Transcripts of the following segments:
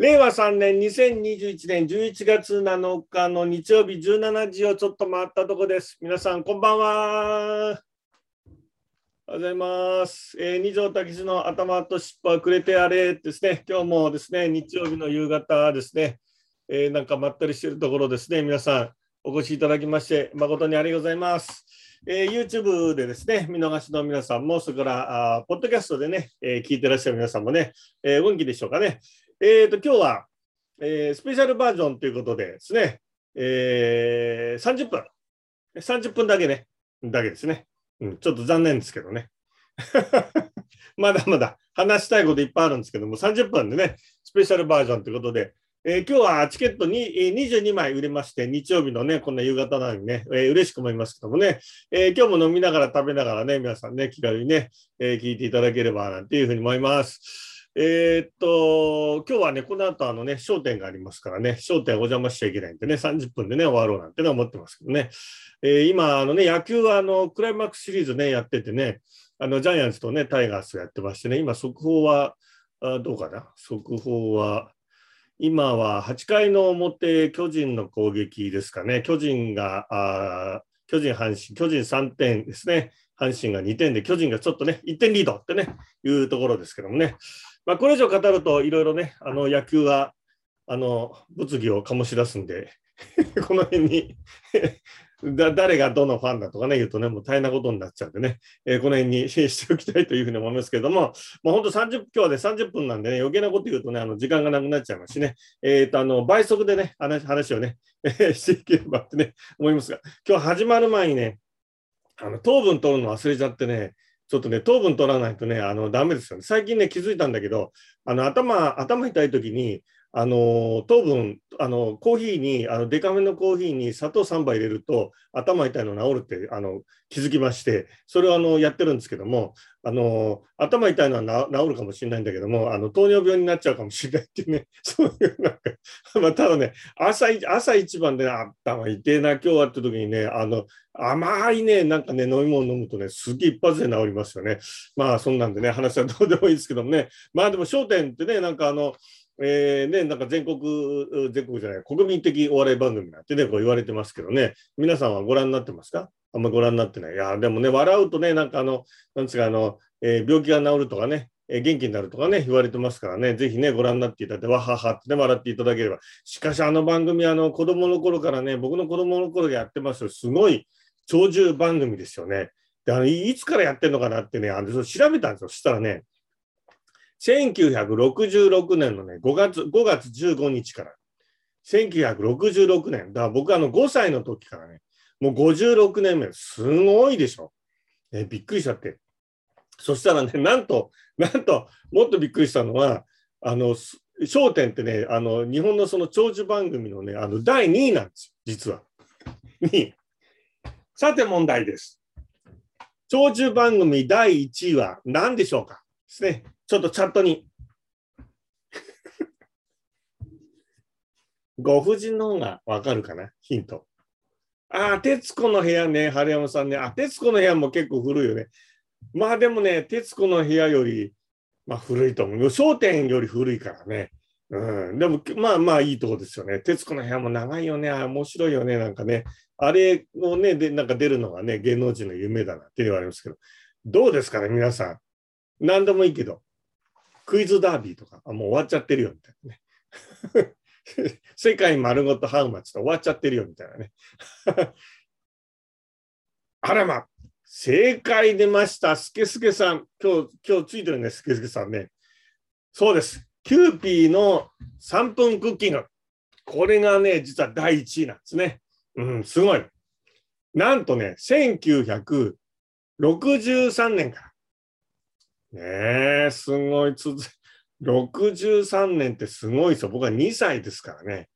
令和3年2021年11月7日の日曜日17時をちょっと回ったとこです。皆さん、こんばんは。おはようございます。えー、二条滝市の頭と尻尾はくれてやれですね。今日もですね、日曜日の夕方ですね、えー、なんかまったりしているところですね、皆さんお越しいただきまして、誠にありがとうございます。えー、YouTube でですね、見逃しの皆さんも、それからあ、ポッドキャストでね、えー、聞いてらっしゃる皆さんもね、えー、元気でしょうかね。えーと、今日は、えー、スペシャルバージョンということでですね、えー、30分、30分だけね、だけですね。うん、ちょっと残念ですけどね。まだまだ話したいこといっぱいあるんですけども、30分でね、スペシャルバージョンということで、えー、今日はチケットに22枚売れまして、日曜日のね、こんな夕方なのにね、えー、嬉しく思いますけどもね、えー、今日も飲みながら食べながらね、皆さんね、気軽にね、え聞いていただければなんていうふうに思います。えー、っと、今日はね、この後あのね、商店がありますからね、商店お邪魔しちゃいけないんでね、30分でね、終わろうなんて、思ってますけどね。えー、今、あのね、野球はあの、クライマックスシリーズね、やっててね、あの、ジャイアンツとね、タイガースがやってましてね、今、速報は、あどうかな？速報は、今は8回の表、巨人の攻撃ですかね。巨人が、巨人、阪神、巨人3点ですね。阪神が2点で、巨人がちょっとね、1点リードってね、いうところですけどもね。まあ、これ以上語るといろいろね、あの野球はあの物議を醸し出すんで、この辺に だ誰がどのファンだとかね、言うとね、もう大変なことになっちゃうんでね、えー、この辺に しておきたいというふうに思いますけども、まあ、本当30、今日はね、30分なんでね、余計なこと言うとね、あの時間がなくなっちゃいますしね、えっ、ー、と、あの、倍速でね、話話をね、していければってね、思いますが、今日始まる前にね、あの糖分取るの忘れちゃってね、ちょっとね、糖分取らないとね、あの、ダメですよね。最近ね、気づいたんだけど、あの、頭、頭痛い時に、あの糖分あのコーヒーにあのデカめのコーヒーに砂糖3杯入れると頭痛いの治るってあの気づきましてそれをあのやってるんですけどもあの頭痛いのは治るかもしれないんだけどもあの糖尿病になっちゃうかもしれないっていうね そういうなんかまあただね朝朝一番で頭痛いな今日はって時にねあの甘いねなんかね飲み物飲むとねすっげえ一発で治りますよね。まあそんなんでね話はどうでもいいですけどもね。まあでも『笑点』ってねなんかあのえーね、なんか全国、全国じゃない、国民的お笑い番組なんてね、こう言われてますけどね、皆さんはご覧になってますか？あんまご覧になってない。いや、でもね、笑うとね、なんかあの、なんですか、あの、えー、病気が治るとかね、えー、元気になるとかね、言われてますからね、ぜひね、ご覧になっていただいて、わははってね、笑っていただければ。しかし、あの番組、あの、子供の頃からね、僕の子供の頃でやってますよ。すごい長寿番組ですよね。で、あの、いつからやってんのかなってね、あの調べたんですよ。そしたらね、1966年のね、5月、5月15日から、1966年、だから僕あの5歳の時からね、もう56年目、すごいでしょ。えびっくりしちゃって。そしたらね、なんと、なんと、もっとびっくりしたのは、あの、笑点ってね、あの、日本のその長寿番組のね、あの、第2位なんですよ、実は。2位。さて問題です。長寿番組第1位は何でしょうかですね。ちょっとチャットに。ご婦人の方がわかるかな？ヒント。ああ、徹子の部屋ね、春山さんね。あ、徹子の部屋も結構古いよね。まあでもね、徹子の部屋より、まあ古いと思う。商店より古いからね。うん、でも、まあまあいいとこですよね。徹子の部屋も長いよね。あ面白いよね。なんかね。あれをね、で、なんか出るのがね、芸能人の夢だなって言われますけど。どうですかね、皆さん。何でもいいけど。クイズダービーとか、あもう終わっちゃってるよみたいなね。世界丸ごとハウマッチと終わっちゃってるよみたいなね。あらま、正解出ました。スケスケさん。今日、今日ついてるね、スケスケさんね。そうです。キューピーの3分クッキング。これがね、実は第1位なんですね。うん、すごい。なんとね、1963年からねえ、すごい続63年ってすごいですよ。僕は2歳ですからね。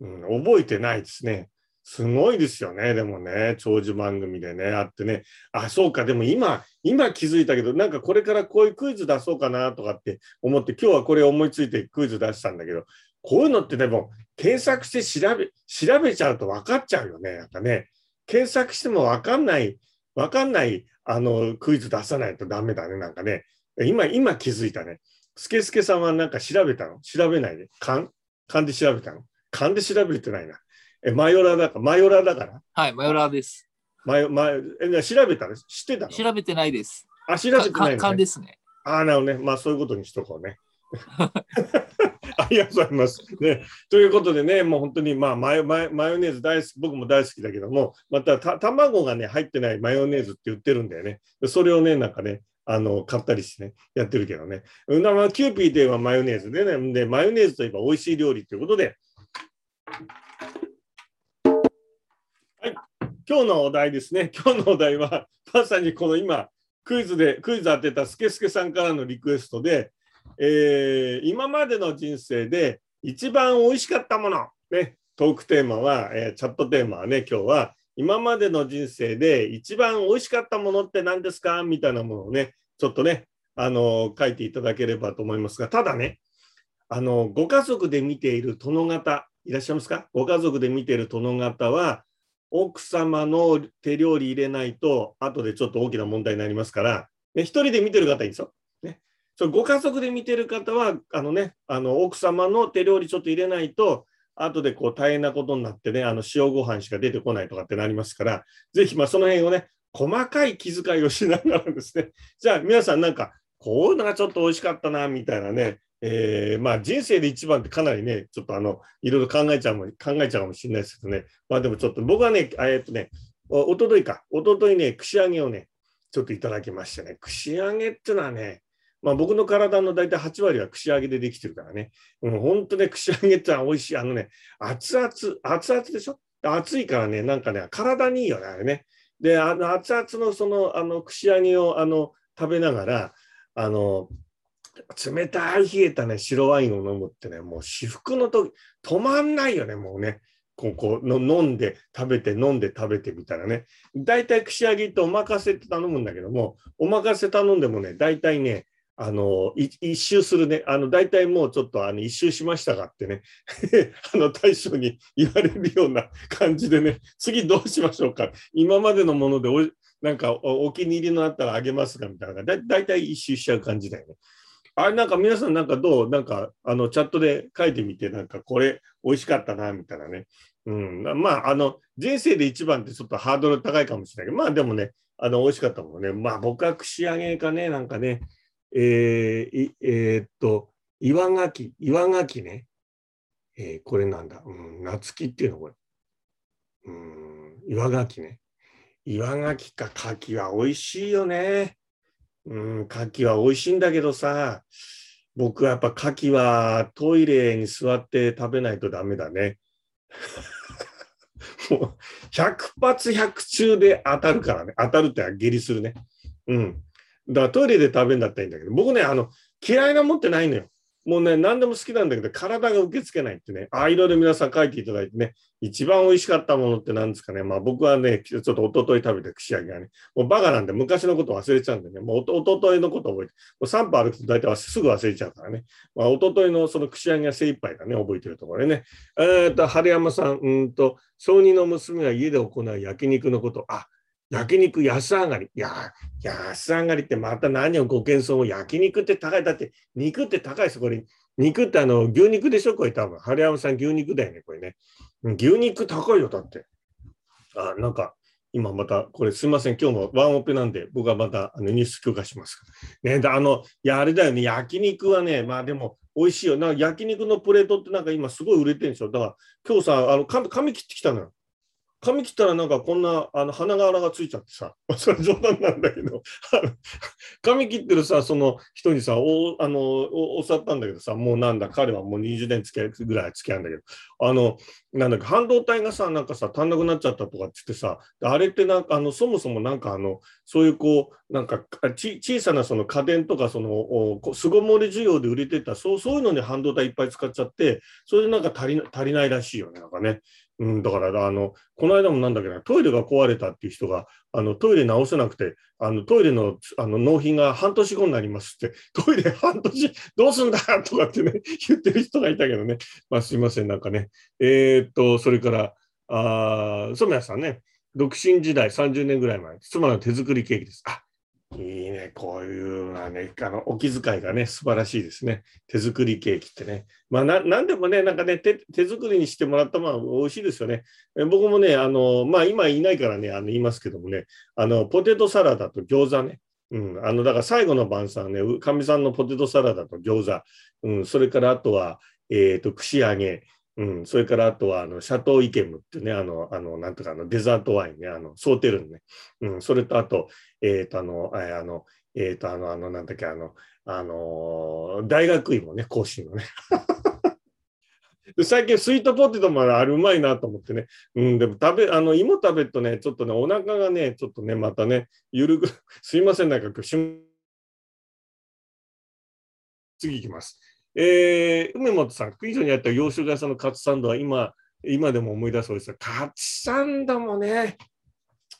うん、覚えてないですね。すごいですよね。でもね、長寿番組でね、あってね。あ、そうか。でも今、今気づいたけど、なんかこれからこういうクイズ出そうかなとかって思って、今日はこれ思いついてクイズ出したんだけど、こういうのってでも、検索して調べ、調べちゃうと分かっちゃうよね。なんかね、検索しても分かんない、分かんないあのクイズ出さないとダメだね。なんかね、今、今気づいたね。スケスケさんはなんか調べたの？調べないで。勘？勘で調べたの？勘で調べてないな。え、マヨラーだから、マヨラーだから？はい、マヨラーです。マヨ、マヨ、え、調べたの？知ってたの？調べてないです。あ、調べてないね、勘ですね。ああ、なるほどね。まあ、そういうことにしとこうね。ありがとうございます。ね、ということでね、もう本当に、まあマヨマヨ、マヨネーズ大好き、僕も大好きだけども、またた卵がね、入ってないマヨネーズって言ってるんだよね。それをね、なんかね、あの買ったりしてね、やってるけどね。うんまあ、キューピーといえばマヨネーズでね、でマヨネーズといえば美味しい料理ということで、はい、今日のお題ですね。今日のお題は、まさにこの今、クイズで、クイズ当てたスケスケさんからのリクエストで、えー今までの人生で一番美味しかったもの、ね、トークテーマは、えーチャットテーマはね、今日は今までの人生で一番美味しかったものって何ですか？みたいなものをね、ちょっとね、あの書いていただければと思いますが、ただね、あのご家族で見ている殿方、いらっしゃいますか？ご家族で見ている殿方は、奥様の手料理入れないと、後でちょっと大きな問題になりますから、ね、一人で見てる方いいんですよ。そうご家族で見てる方は、あのね、あの奥様の手料理ちょっと入れないと、後でこう大変なことになってね、あの塩ご飯しか出てこないとかってなりますから、ぜひまあその辺をね、細かい気遣いをしながらですね、じゃあ皆さんなんか、こういうのがちょっと美味しかったな、みたいなね、えーまあ人生で一番ってかなりね、ちょっとあの、いろいろ考えちゃうも考えちゃうかもしれないですけどね、まあでもちょっと僕はね、えっとね、おおとといか、おとといね、串揚げをね、ちょっといただきましてね、串揚げっていうのはね、まあ、僕の体の大体8割は串揚げでできてるからね、うん、本当ね、串揚げってのは美味しい。あのね、熱々、熱々でしょ？熱いからね、なんかね、体にいいよね、あれね。で、あの熱々のそのあの串揚げをあの食べながら、あの、冷たい冷えたね、白ワインを飲むってね、もう至福の時、止まんないよね、もうね。こうこうの飲んで食べて飲んで食べてみたいなね。大体串揚げってお任せって頼むんだけども、お任せ頼んでもね、大体ね、あの一周するね、あの大体もうちょっとあの一周しましたがってね、あの大将に言われるような感じでね、次どうしましょうか、今までのものでおなんかお気に入りのあったらあげますかみたいな、だ大体一周しちゃう感じだよね。あれなんか皆さんなんかどう？なんかあのチャットで書いてみて、なんかこれ美味しかったなみたいなね。うん、まあ、あの、人生で一番ってちょっとハードル高いかもしれないけど、まあでもね、あの、美味しかったもんね。まあ僕は串揚げかね、なんかね、えーえーっと、岩ガキ、岩ガキね。えーこれなんだ。うん、夏木っていうのこれ。うん、岩ガキね。岩ガキか牡蠣は美味しいよね。うん、牡蠣は美味しいんだけどさ、僕はやっぱ牡蠣はトイレに座って食べないとダメだね。もう百発100中で当たるからね。当たるって下痢するね。うん。だトイレで食べるんだったらいいんだけど、僕ね、あの、嫌いなもんってないのよ。もうね、何でも好きなんだけど、体が受け付けないってね。ああ、いろいろ皆さん書いていただいてね、一番美味しかったものって何ですかね。まあ僕はね、ちょっと一昨日食べた串揚げがね、もうバカなんで昔のこと忘れちゃうんでね、もうおと一昨日のこと覚えて、もう3歩歩くと大体すぐ忘れちゃうからね。まあ一昨日のその串揚げが精一杯だね、覚えてるところでね。えー、と、春山さん、うんと、小児の娘が家で行う焼肉のこと、あ、焼肉安上がり。いや、安上がりってまた何をご謙遜を？焼肉って高い。だって肉って高いです、これ。肉ってあの、牛肉でしょ？これ多分。春山さん牛肉だよね、これね。牛肉高いよ、だって。あ、なんか、今また、これすいません、今日もワンオペなんで、僕はまたあのニュース許可します。ね、あの、いや、あれだよね、焼肉はね、まあでも、美味しいよ。なんか焼肉のプレートってなんか今すごい売れてるんですよ。だから、今日さ、あの髪髪切ってきたのよ。髪切ったらなんかこんなあの花柄がついちゃってさ、それ冗談なんだけど、髪切ってるさ、その人にさ、おあのお教わったんだけどさ、もうなんだ、彼はもう20年付き合いぐらい付き合うんだけど、あの、なんだっけ、半導体がさ、なんかさ、足んなくなっちゃったとかって言ってさ、あれってなんか、あの、そもそもなんかあの、そういうこう、なんかち小さなその家電とか、その、お巣ごもり需要で売れてた、そうそういうのに半導体いっぱい使っちゃって、それでなんか足り足りないらしいよね、なんかね。うん、だから、あの、この間もなんだけな、トイレが壊れたっていう人が、あの、トイレ直せなくて、あの、トイレの、あの、納品が半年後になりますって、トイレ半年どうすんだとかってね、言ってる人がいたけどね。まあ、すいません、なんかね。えーっと、それから、あー染谷さんね、独身時代30年ぐらい前、妻の手作りケーキです。あ、いいね、こういうのはね、あのお気遣いがね、素晴らしいですね。手作りケーキってね。まあ、なんでもね、なんかね手、手作りにしてもらったものは美味しいですよね。え僕もね、あの、まあ、今いないからね、あの言いますけどもね、あの、ポテトサラダと餃子ね。うん、あの、だから最後の晩餐ね、かみさんのポテトサラダと餃子、うん、それからあとは、えっ、ー、と、串揚げ、うん、それからあとはあのシャトーイケムってね、あの、あのなんとかあのデザートワインね、あのソーテルンね、うん、それとあと、えっ、ー、と、あの、えー、あの、えっ、ー、と、あの、あの、なんだっけ、あの、あの、大学院もね、講師のね。最近スイートポテトもあるうまいなと思ってね。うん、でも食べ、あの、芋食べるとね、ちょっとね、お腹がね、ちょっとね、またね、ゆるく、すいません、なんか今日、次いきます。えー、梅本さん、クイズにあった洋食屋さんのカツサンドは今、今でも思い出そうですカツサンドもね、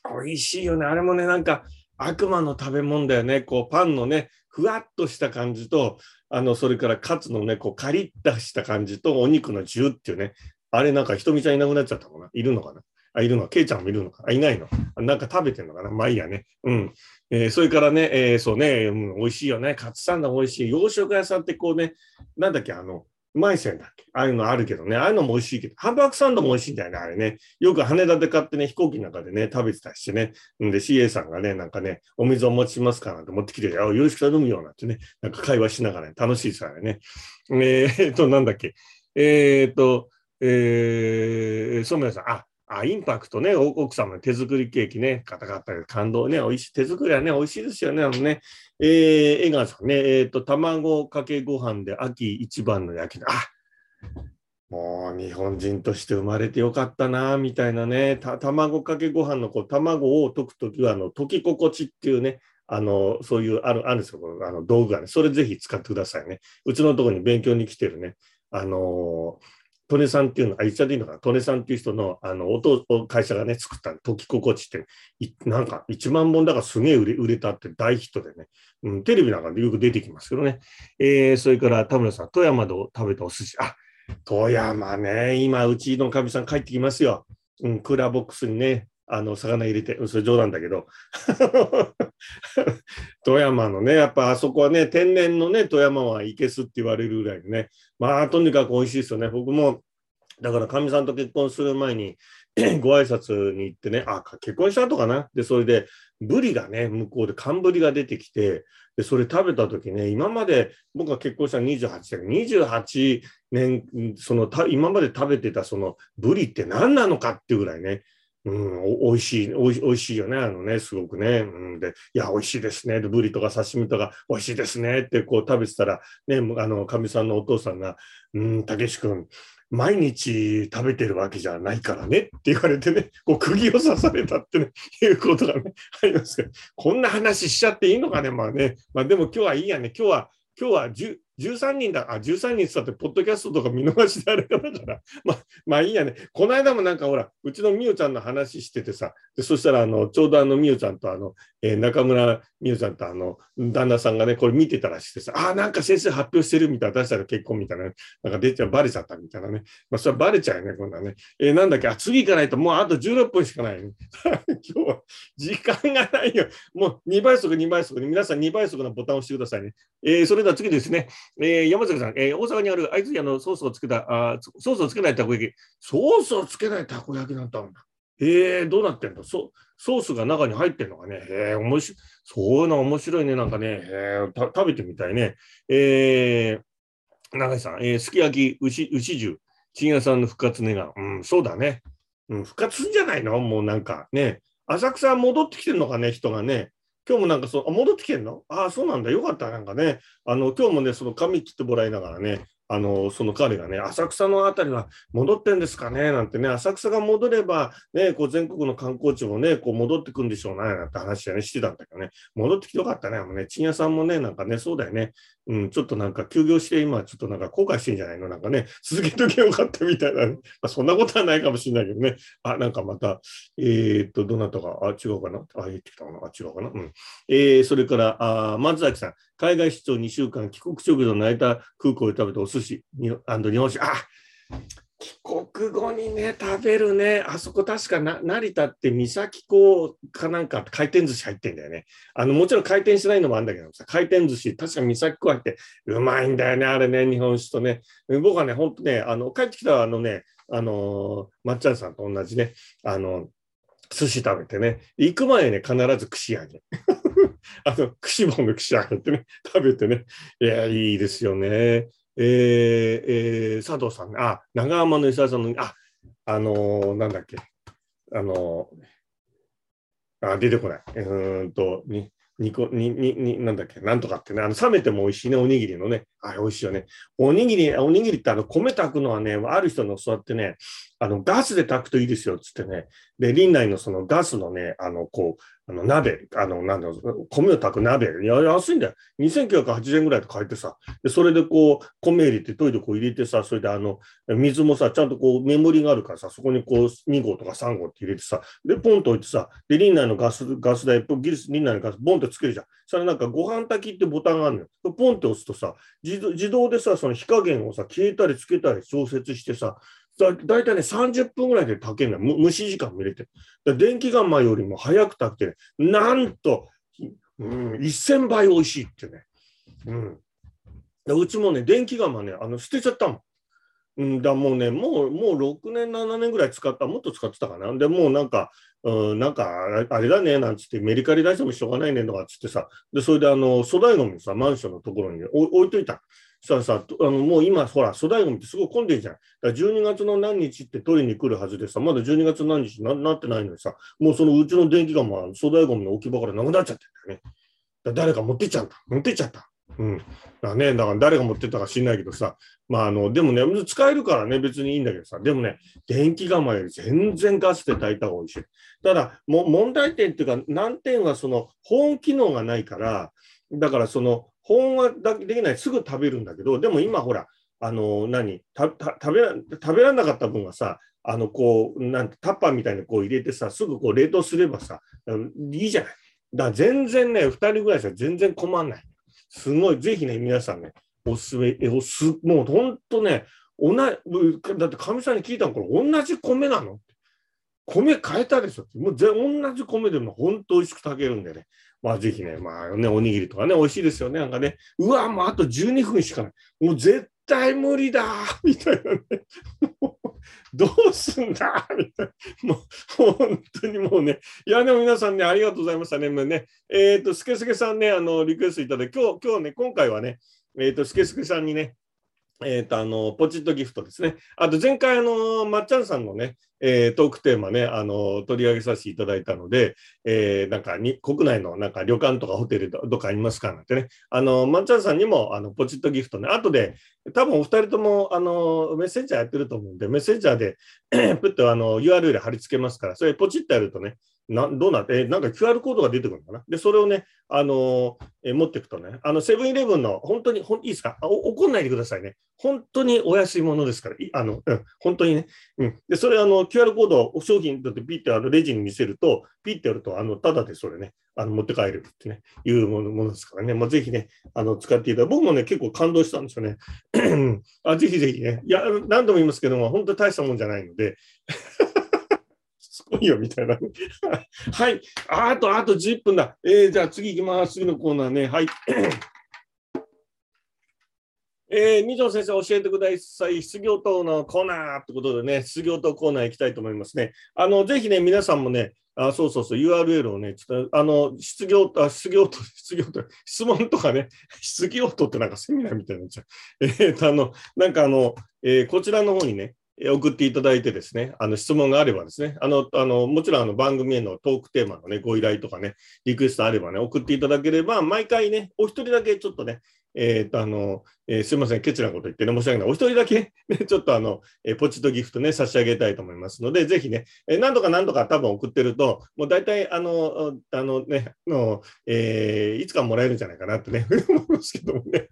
美味しいよね。あれもね、なんか悪魔の食べ物だよね。こう、パンのね、ふわっとした感じと、あの、それからカツのね、こう、カリッとした感じと、お肉のジューっていうね、あれなんか、ひとみちゃんいなくなっちゃったかな。いるのかなあ、いるの？ケイちゃんもいるのか？あ、いないの？なんか食べてんのかな？まあいいやね。うん。えー、それからね、えー、そうね、うん、美味しいよね。カツサンド美味しい。洋食屋さんってこうね、なんだっけ、あの、うまい線だっけ？ああいうのあるけどね。ああいうのも美味しいけど、ハンバーグサンドも美味しいんだよね、あれね。よく羽田で買ってね、飛行機の中でね、食べてたしてね。んで、CA さんがね、なんかね、お水お持ちしますかなんて持ってきて、あ、よろしく頼むよなんてね、なんか会話しながら、ね、楽しいですからね。えー、っと、なんだっけ？えー、っと、えー、染谷さん、あ、あ、インパクトね、奥様の手作りケーキね、カタカタ感動ね、美味しい、手作りはね、美味しいですよね、あのね。えー、江川さんね、えっ、ー、と、卵かけご飯で秋一番の焼き、あもう日本人として生まれてよかったな、みたいなね、卵かけご飯のこう卵を溶くときは、あの、溶き心地っていうね、あの、そういう、ある、あるんですよ、あの道具がね。それぜひ使ってくださいね。うちのところに勉強に来てるね、あのートネさんっていうの、あ、言っちゃっていいのかな、トネさんっていう人の、あの、音、会社がね、作った時心地って、なんか1万本だからすげえ売れ売れたって大ヒットでね、うん、テレビなんかでよく出てきますけどね。えー、それから田村さん、富山で食べたお寿司。あ、富山ね、今、うちのかみさん帰ってきますよ。うん、クーラーボックスにね、あの、魚入れて、それ冗談だけど。富山のね、やっぱあそこはね、天然のね、富山はいけすって言われるぐらいでね、まあ、とにかく美味しいですよね。僕も、だから、かみさんと結婚する前に、ご挨拶に行ってね、あ、結婚したとかな？で、それで、ブリがね、向こうで寒ブリが出てきて、で、それ食べた時ね、今まで僕が結婚した28年、28年、その今まで食べてたそのブリって何なのかっていうぐらいね、うん、おいしい、おいおいしいよね、あのね、すごくね。うん、で、いや、おいしいですね。で、ブリとか刺身とか、おいしいですねってこう食べてたら、ね、あの、かみさんのお父さんが、うん、たけし君、毎日食べてるわけじゃないからねって言われてね、こう釘を刺されたってね、いうことがね、ありますけど、こんな話しちゃっていいのかね、まあね。まあでも今日はいいやね。今日は、今日は13人だ、あ、13人ってって、ポッドキャストとか見逃しであれかだから、まあ、まあいいやね。この間もなんかほら、うちのみおちゃんの話しててさ、でそしたら、あの、ちょうどあの、みおちゃんとあの、えー、中村みおちゃんとあの、旦那さんがね、これ見てたらしてさ、あ、なんか先生発表してるみたいな、私たちの結婚みたいな、ね、なんか出ちゃう、バレちゃったみたいなね。まあ、それはバレちゃうよね、こんなね。えー、なんだっけ、あ、次行かないともうあと16分しかない、ね。今日は時間がないよ。もう2倍速、2倍速、皆さん2倍速のボタンを押してくださいね。えー、それでは次ですね。えー、山崎さん、えー、大阪にある会津屋のソースをつけたあ、ソースをつけないたこ焼き。ソースをつけないたこ焼きなんてあるんだ。えー、どうなってんのソソースが中に入ってんのかね？えー、面白い。そういうの面白いね。なんかね、えー、食べてみたいね。えー、永井さん、えー、すき焼き、牛、牛重、ちんやさんの復活願う。うん、そうだね。うん、復活すんじゃないの？もうなんかね。浅草戻ってきてるのかね、人がね。今日もなんかそう、戻ってきてんの？ああ、そうなんだ。よかった。なんかね、あの、今日もね、その髪切ってもらいながらね、あの、その彼がね、浅草のあたりは戻ってんですかね？なんてね、浅草が戻れば、ね、こう全国の観光地もね、こう戻ってくんでしょうな、なんて話はね、してたんだけどね、戻ってきてよかったね。もうね、賃屋さんもね、なんかね、そうだよね。うん、ちょっとなんか休業して今、ちょっとなんか後悔してんじゃないの？なんかね、続けとけよかったみたいな、まあ、そんなことはないかもしれないけどね。あ、なんかまた、えー、っと、どなたか、あ、違うかな？あ、言ってきたかな？あ、違うかな？うん。えー、それから、あ松崎さん、海外出張2週間、帰国直後の成田空港で食べたお寿司、日本酒。あ帰国後にね、食べるね、あそこ確かな成田って三崎港かなんか回転寿司入ってんだよね。あの、もちろん回転しないのもあるんだけどさ、回転寿司、確か三崎港入ってうまいんだよね、あれね、日本酒とね。僕はね、ほんとね、あの、帰ってきたらあのね、あのまっちゃんさんと同じね、あの、寿司食べてね、行く前ね、必ず串揚げ。あの、串本の串揚げってね、食べてね、いや、いいですよね。えー、えー、佐藤さん、あ、長浜の伊沢さんの、あ、あのー、なんだっけ、あのー、あ、出てこない。うんと、に、にこ、に、に、に、なんだっけ、なんとかってね、あの、冷めても美味しいね、おにぎりのね。あ、美味しいよね。おにぎり、おにぎりってあの、米炊くのはね、ある人の座ってね、あの、ガスで炊くといいですよっ、つってね。で、林内のそのガスのね、あの、こう、あの、鍋、あの、なんだろう、米を炊く鍋、いや、安いんだよ。2980円ぐらいと書いてさ。で、それでこう、米入れて、トイレこう入れてさ、それであの、水もさ、ちゃんとこう、メモリがあるからさ、そこにこう、2号とか3号って入れてさ、で、ポンと置いてさ、で、林内のガス、ガス台、ギリス、林内のガス、ボンってつけるじゃん。それなんか、ご飯炊きってボタンがあるのよ。ポンって押すとさ、自動でさ、その火加減をさ、消えたりつけたり調節してさ、だ大体ね、30分ぐらいで炊けるの蒸し時間見れて。電気釜よりも早く炊けて、なんと、うん、1000倍美味しいってね。うん。うちもね、電気釜ね、あの捨てちゃったもん。うん、だもうね、もう、もう6年、7年ぐらい使った、もっと使ってたかな。でもうなんか、うん、なんか、あれだね、なんつって、メリカリ出してもしょうがないねとかつってさ、で、それであの、粗大ゴミさ、マンションのところに置いといた。したらさ、あのもう今、ほら、粗大ゴミってすごい混んでるじゃん。だから12月の何日って取りに来るはずでさ、まだ12月何日にななってないのにさ、もうそのうちの電気がまあ粗大ゴミの置き場からなくなっちゃってんだよね。だ誰か持ってっちゃった。持ってっちゃった。うん。だね、だから誰が持ってたか知んないけどさ、まああの、でもね、使えるからね、別にいいんだけどさ、でもね、電気釜より全然ガスで炊いた方が美味しい。ただ、も問題点っていうか、難点はその保温機能がないから、だからその保温はできない、すぐ食べるんだけど、でも今ほら、あの、何食べら、食べられなかった分はさ、あの、こう、なんて、タッパーみたいにこう入れてさ、すぐこう冷凍すればさ、いいじゃない。だから全然ね、2人ぐらいじゃ全然困んない。すごい、ぜひね、皆さんね、おすすめ、えおすもう本当ね、同じ、だってかみさんに聞いたの、これ同じ米なの？米変えたでしょもうぜ同じ米でも本当美味しく炊けるんでね。まあぜひね、まあね、おにぎりとかね、美味しいですよね。なんかね、うわ、もうあと12分しかない。もう絶対無理だみたいなね。どうすんだみたいな。もう本当にもうね。いや、でも皆さんね、ありがとうございましたね。もうねえっ、ー、と、すけすけさんね、あの、リクエストいただいて、今日、今日ね、今回はね、えっ、ー、と、すけすけさんにね、えっ、ー、と、あの、ポチッとギフトですね。あと、前回、あの、まっちゃんさんのね、えー、トークテーマね、あの、取り上げさせていただいたので、えー、なんかに、国内のなんか旅館とかホテルどかありますかなんてね、あの、まっちゃんさんにも、あの、ポチッとギフトね、後で、多分お二人とも、あの、メッセンジャーやってると思うんで、メッセンジャーで プッとあの、URL 貼り付けますから、それポチッとやるとね、などうなって、なんか QR コードが出てくるのかな？で、それをね、あのえ持っていくとね、あの、セブンイレブンの、本当に、ほんいいですか？お怒んないでくださいね。本当にお安いものですから、あの、うん、本当にね。うん。で、それ、あの、QR コードを商品だってピッてあのレジに見せると、ピッてやると、あの、ただでそれね、あの持って帰るってね、いうものものですからね、まあ、ぜひね、あの、使っていただ僕もね、結構感動したんですよね。あぜひぜひね、いや、何度も言いますけども、本当に大したもんじゃないので、すごいよみたいな。はい。あと、あと10分だ。えー、じゃあ次行きます。次のコーナーね。はい。えー、二条先生教えてください。失業等のコーナーってことでね、失業等コーナー行きたいと思いますね。あの、ぜひね、皆さんもね、あそうそうそう、URL をね、ちょっと、あの、失業、あ失業と、失業と、質問とかね、失業とってなんかセミナーみたいになっちゃう。えー、と、あの、なんかあの、えー、こちらの方にね、送っていただいてですね、あの質問があればですね、あの、あのもちろんあの番組へのトークテーマのね、ご依頼とかね、リクエストあればね、送っていただければ、毎回ね、お一人だけちょっとね、え、ー、と、あの、えー、すみません、ケチなこと言ってね、申し訳ない。お一人だけ、ね、ちょっとあの、えー、ポチッとギフトね、差し上げたいと思いますので、ぜひね、えー、何度か何度か多分送ってると、もう大体、あの、あのね、の、えー、いつかもらえるんじゃないかなってね、思いますけどもね。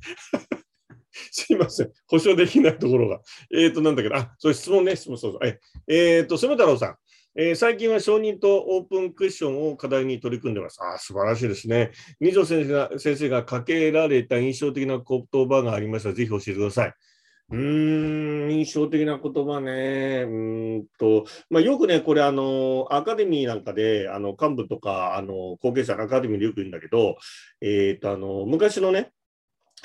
すいません。保証できないところが。えっ、ー、と、なんだけど、あ、そう質問ね、質問そうそう。えっ、えー、と、住太郎さん。えー、最近は承認とオープンクッションを課題に取り組んでます。あ素晴らしいですね。二条先生が先生がかけられた印象的な言葉がありましたら、ぜひ教えてください。うーん、印象的な言葉ね。うんと、まあ、よくね、これ、あの、アカデミーなんかで、あの、幹部とか、あの、後継者のアカデミーでよく言うんだけど、えっと、あの、昔のね、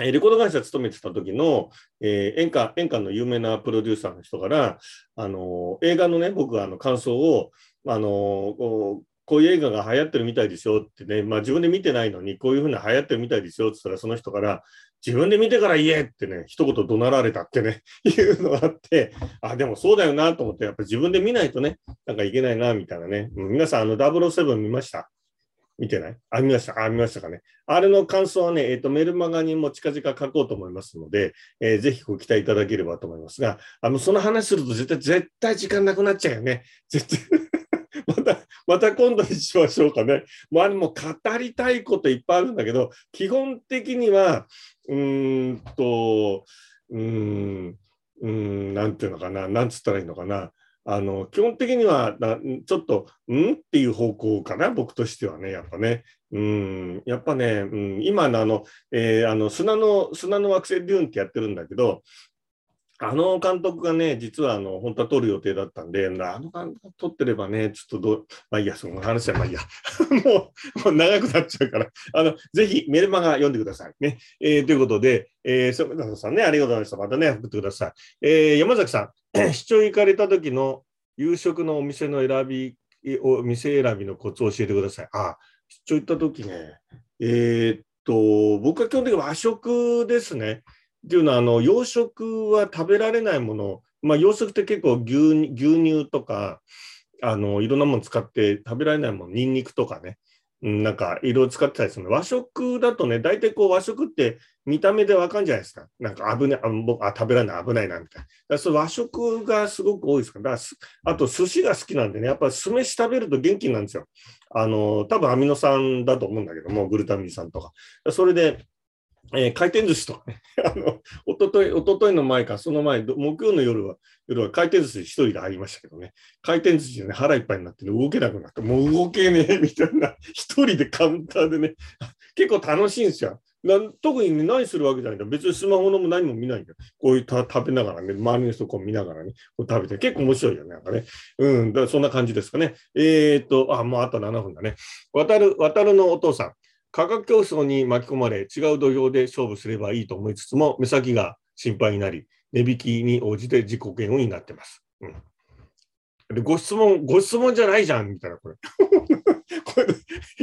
えーレコード会社勤めてた時の、えー演歌、演歌の有名なプロデューサーの人から、あの、映画のね、僕はあの感想を、あの、こうこういう映画が流行ってるみたいですよってね、まあ自分で見てないのに、こういうふうに流行ってるみたいですよって言ったら、その人から、自分で見てから言えってね、一言怒鳴られたってね、いうのがあって、あ、でもそうだよなと思って、やっぱ自分で見ないとね、なんかいけないな、みたいなね。皆さん、あの、007見ました？見てない？あ、見ました。あ、見ましたかね。あれの感想はね、えっ、と、メルマガにも近々書こうと思いますので、えーぜひご期待いただければと思いますが、あの、その話すると絶対、絶対時間なくなっちゃうよね。絶対。また、また今度にしましょうかね。もうあれも語りたいこといっぱいあるんだけど、基本的には、うーんと、うーん、うーん、なんていうのかな、なんつったらいいのかな。あの、基本的には、ちょっと、ん？っていう方向かな、僕としてはね、やっぱね。うん、やっぱね、うん、今のあの、えーあの砂の、砂の惑星デューンってやってるんだけど、あの監督がね、実はあの本当は撮る予定だったんで、あの監督撮ってればね、ちょっとどう、まあいいや、その話はまあいいや。もう、もう長くなっちゃうから、あの、ぜひメルマガ読んでくださいね。えーということで、えー、染田さんね、ありがとうございました。またね、送ってください。えー山崎さん、出張行かれた時の夕食のお店の選び、お店選びのコツを教えてください。あ、出張行った時ね、えーっと、僕は基本的に和食ですね。っていうのは、あの、洋食は食べられないもの、まあ、洋食って結構牛乳とか、あの、いろんなもの使って食べられないもの、ニンニクとかね、なんかいろいろ使ってたりするの。和食だとね、大体こう和食って見た目でわかんじゃないですか。なんか危ない、あ僕あ食べられない、危ないな、みたいな。だからそ和食がすごく多いですから、だからあと寿司が好きなんでね、やっぱ酢飯食べると元気なんですよ。あの、多分アミノ酸だと思うんだけども、グルタミン酸とか。それで、えー回転寿司とかね、あの、おととい、おとといの前か、その前、木曜の夜は、夜は回転寿司一人で入りましたけどね、回転寿司でね、腹いっぱいになって、ね、動けなくなって、もう動けねえ、みたいな、一人でカウンターでね、結構楽しいんですよ。な特にね何するわけじゃないんだ。別にスマホのも何も見ないんだよ。こういうた食べながらね、周りの人こう見ながらね、こう食べて、結構面白いよね。なんかね。うん、だそんな感じですかね。えーっと、あ、もうあと7分だね。渡る、渡るのお父さん。価格競争に巻き込まれ、違う土俵で勝負すればいいと思いつつも、目先が心配になり、値引きに応じて自己嫌悪になってます。うん。で、ご質問、ご質問じゃないじゃん、みたいな、これ。これ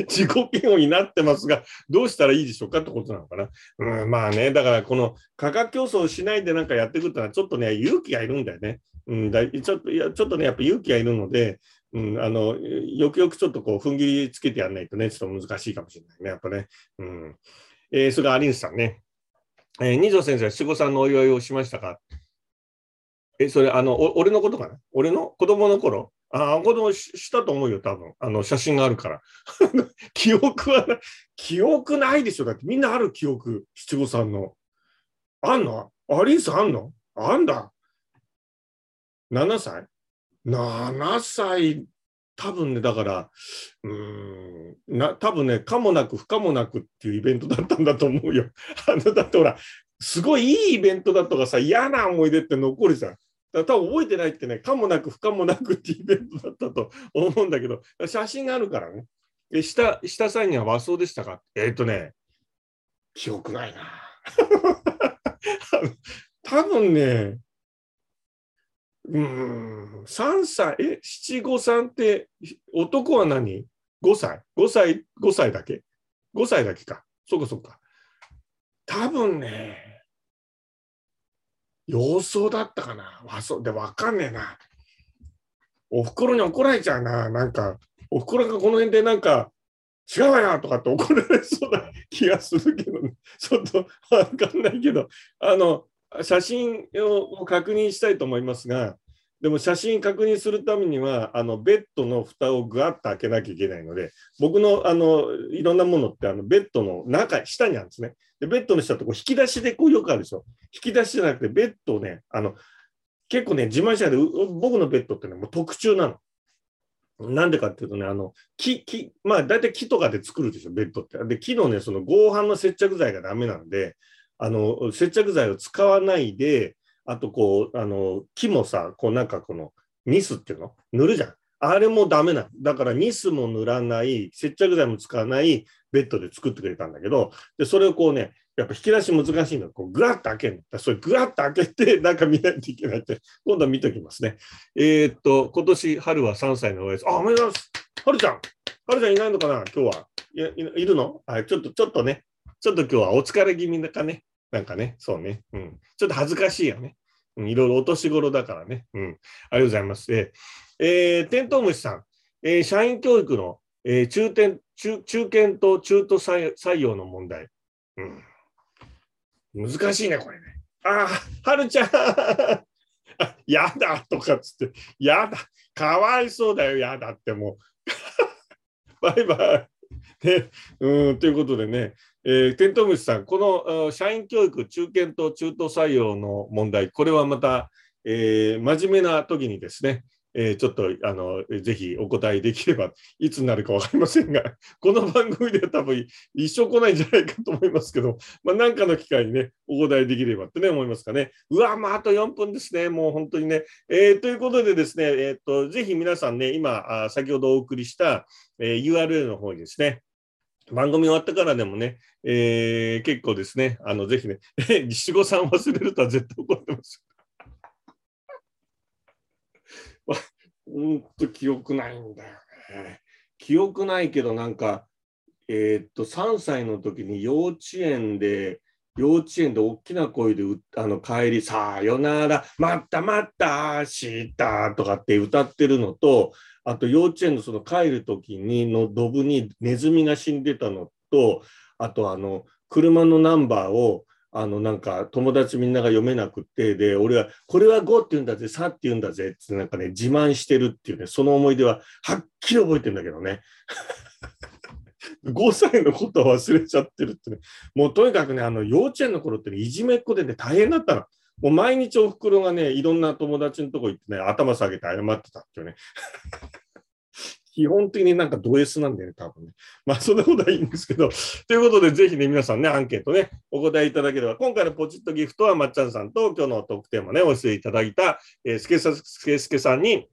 自己嫌悪になってますが、どうしたらいいでしょうかってことなのかな。うん、まあね、だからこの価格競争しないでなんかやっていくってのは、ちょっとね、勇気がいるんだよね。うん、だちょっといやちょっとね、やっぱ勇気がいるので、うん、あのよくよくちょっとこう踏ん切りつけてやらないとね、ちょっと難しいかもしれないね、やっぱね。うんえーそれからアリンスさんね。えー二条先生、七五三のお祝いをしましたか？え、それ、あの、お俺のことかな？俺の？子供の頃？ああ、子供ししたと思うよ、多分。あの、写真があるから。記憶は、記憶ないでしょ。だってみんなある記憶、七五三の。あんの？アリンスあんの？あんだ。7歳 ?7 歳、多分ね、だから、うーん、な、多分ね、かもなく不可もなくっていうイベントだったんだと思うよ。あの、だってほら、すごいいいイベントだとかさ、嫌な思い出って残るじゃん。多分覚えてないってね、かもなく不可もなくっていうイベントだったと思うんだけど、写真があるからね。で、下、下サインは和装でしたか？えーっ、とね、記憶ないな。多分ね、うん、3歳、え、7、5、3って、男は何 ?5 歳 ?5 歳、5歳だけ ?5 歳だけか。そうかそうか。多分ね、洋装だったかな？和装でわかんねえな。おふくろに怒られちゃうな。なんか、おふくろがこの辺でなんか、違うわよとかって怒られそうな気がするけどね。ちょっとわかんないけど、あの、写真を確認したいと思いますが、でも写真確認するためには、あのベッドの蓋をぐわっと開けなきゃいけないので、僕のあのいろんなものってあのベッドの中、下にあるんですね。で、ベッドの下ってこう引き出しでこうよくあるでしょ。引き出しじゃなくて、ベッドをね、あの結構ね、自慢しないで、僕のベッドってね、もう特注なの。なんでかっていうとね、あの木、木、まあ大体木とかで作るでしょ、ベッドって。で、木のね、その合板の接着剤がダメなので、あの接着剤を使わないで、あとこう、あの、木もさ、こうなんかこの、ニスっていうの？塗るじゃん。あれもダメなの。だからニスも塗らない、接着剤も使わないベッドで作ってくれたんだけど、で、それをこうね、やっぱ引き出し難しいの。こうぐらっと開けるの。それぐらっと開けて、なんか見ないといけないって、今度は見ときますね。えー、っと、今年春は3歳の親です。あ、おめでとうございます。春ちゃん。春ちゃんいないのかな？今日は。いいるの？あちょっと、ちょっとね、ちょっと今日はお疲れ気味だかね。なんかね、そうね。うん。ちょっと恥ずかしいよね。いろいろお年頃だからね。うん。ありがとうございます。えー、テントウムシさん、えー、社員教育の、えー、中堅中中堅と中途採用の問題。うん。難しいね、これね。ああ、はるちゃんやだとかっつって、やだ、かわいそうだよ、やだってもう。バイバイ。ね、うんということでね、えー、テントウムシさん、この社員教育、中堅と中途採用の問題、これはまた、えー、真面目な時にですね、えー、ちょっとあのぜひお答えできれば、いつになるか分かりませんが、この番組では多分一生来ないんじゃないかと思いますけど、まあ、何かの機会にね、お答えできればってね、思いますかね。うわ、まあ、あと4分ですね、もう本当にね。えー、ということでですね、えー、っと、ぜひ皆さんね、今、あ先ほどお送りした、えー、URL の方にですね、番組終わってからでもね、えー、結構ですね、あのぜひね、七五三忘れるとは絶対怒ってます。うんと記憶ないんだよね。記憶ないけど、なんか、えー、っと、3歳の時に幼稚園で、幼稚園で大きな声であの帰り、さよなら、またまた、したとかって歌ってるのと、あと幼稚園のその帰る時にのドブにネズミが死んでたのと、あとあの車のナンバーをあのなんか友達みんなが読めなくてで俺はこれは5って言うんだぜ3って言うんだぜってなんかね自慢してるっていうねその思い出ははっきり覚えてるんだけどね 5歳のことは忘れちゃってるってねもうとにかくねあの幼稚園の頃ってねいじめっ子でね大変だったの。もう毎日おふくろがねいろんな友達のとこ行ってね頭下げて謝ってたっていうね 基本的になんかド S なんだよね、多分ね。まあ、そんなことはいいんですけど。ということで、ぜひね、皆さんね、アンケートね、お答えいただければ、今回のポチッとギフトは、まっちゃんさんと今日のトークテーマね、お寄せいただいた、えー、すけすけすけさんに、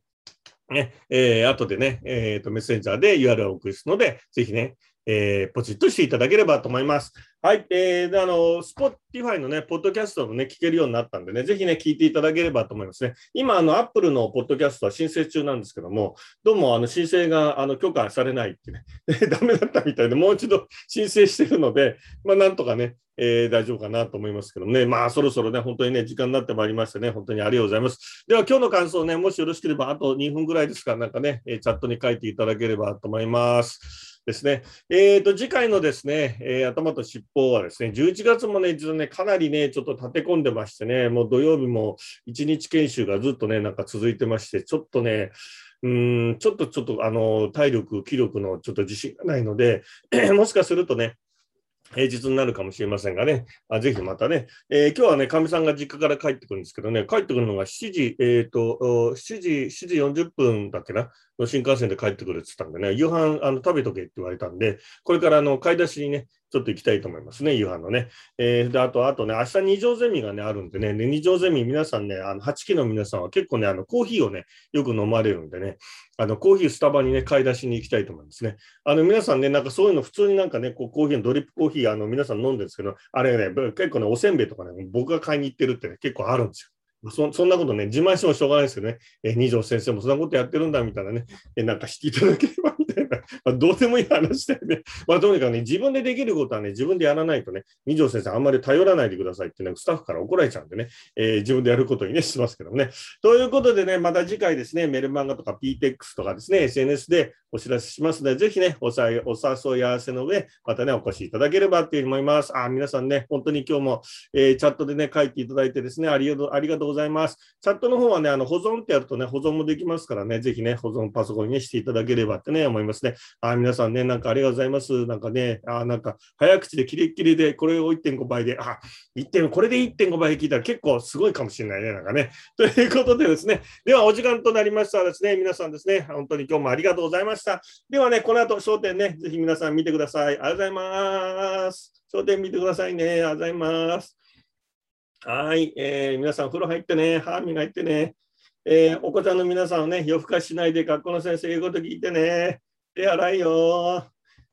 ね、えー、後でね、えっ、ー、と、メッセンジャーで URL を送りますので、ぜひね、えー、ポチッとしていただければと思います。はい。えー、で、あの、Spotify のね、ポッドキャストもね、聞けるようになったんでね、ぜひね、聞いていただければと思いますね。今、あの、Apple のポッドキャストは申請中なんですけども、どうも、あの、申請が、あの、許可されないってね、ダメだったみたいで、もう一度申請してるので、まあ、なんとかね、えー、大丈夫かなと思いますけどね、まあそろそろね、本当にね、時間になってまいりましてね、本当にありがとうございます。では、今日の感想ね、もしよろしければ、あと2分ぐらいですか、なんかね、チャットに書いていただければと思います。ですね。えー、と、次回のですね、えー、頭と尻尾はですね、11月もね、一度ね、かなりね、ちょっと立て込んでましてね、もう土曜日も1日研修がずっとね、なんか続いてまして、ちょっとね、うんちょっとちょっとあの体力、気力のちょっと自信がないので、もしかするとね、平日になるかもしれませんがね、あぜひまたね、えー、今日はね、かみさんが実家から帰ってくるんですけどね、帰ってくるのが7時、えっ、ー、と、7時、7時40分だっけな、の新幹線で帰ってくるって言ったんでね、夕飯あの食べとけって言われたんで、これからあの買い出しにね、ちょっと行きたいと思いますね、夕飯のね。えー、で、あと、あとね、明日二条ゼミがね、あるんでね、二条ゼミ、皆さんね、あの8期の皆さんは結構ね、あのコーヒーをね、よく飲まれるんでね、あのコーヒースタバにね、買い出しに行きたいと思いますね。あの皆さんね、なんかそういうの普通になんかね、こうコーヒーのドリップコーヒー、あの皆さん飲んでるんですけど、あれね、結構ね、おせんべいとかね、僕が買いに行ってるってね、結構あるんですよ。そそんなことね、自慢してもしょうがないですけどね、え二条先生もそんなことやってるんだみたいなね、えなんかしていただければみたいな、まあ、どうでもいい話だよね。まあ、とにかくね、自分でできることはね、自分でやらないとね、二条先生あんまり頼らないでくださいってね、スタッフから怒られちゃうんでね、えー、自分でやることにね、しますけどね。ということでね、また次回ですね、メルマガとか PTX とかですね、SNS でお知らせしますので、ぜひね、おさお誘い合わせの上、またね、お越しいただければというふうに思います。あ、皆さんね、本当に今日も、えー、チャットでね、書いていただいてですね、ありがとうありがとうございます。チャットの方はね、あの保存ってやるとね、保存もできますからね、ぜひね、保存パソコンに、ね、していただければってね、思いますね。あ、皆さんね、なんかありがとうございます。なんかね、あ、なんか早口でキレッキレで、これを1.5倍で、あ、1.5、これで1.5倍で聞いたら結構すごいかもしれないね、なんかね。ということでですね、ではお時間となりましたらですね、皆さんですね、本当に今日もありがとうございました。ではね、この後、焦点ね、ぜひ皆さん見てください。ありがとうございます。焦点見てくださいね。ありがとうございます。はい、えー、皆さん、風呂入ってね、歯磨いてね、えー、お子ちゃんの皆さんはね、夜更かしないで学校の先生言うこと聞いてね、手洗いよ。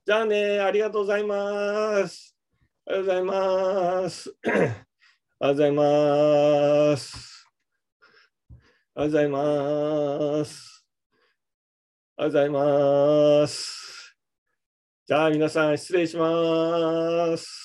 じゃあね、ありがとうございます。ありがとうございます。ありがとうございます。ありがとうございます。ありがとうございます。じゃあ皆さん失礼します。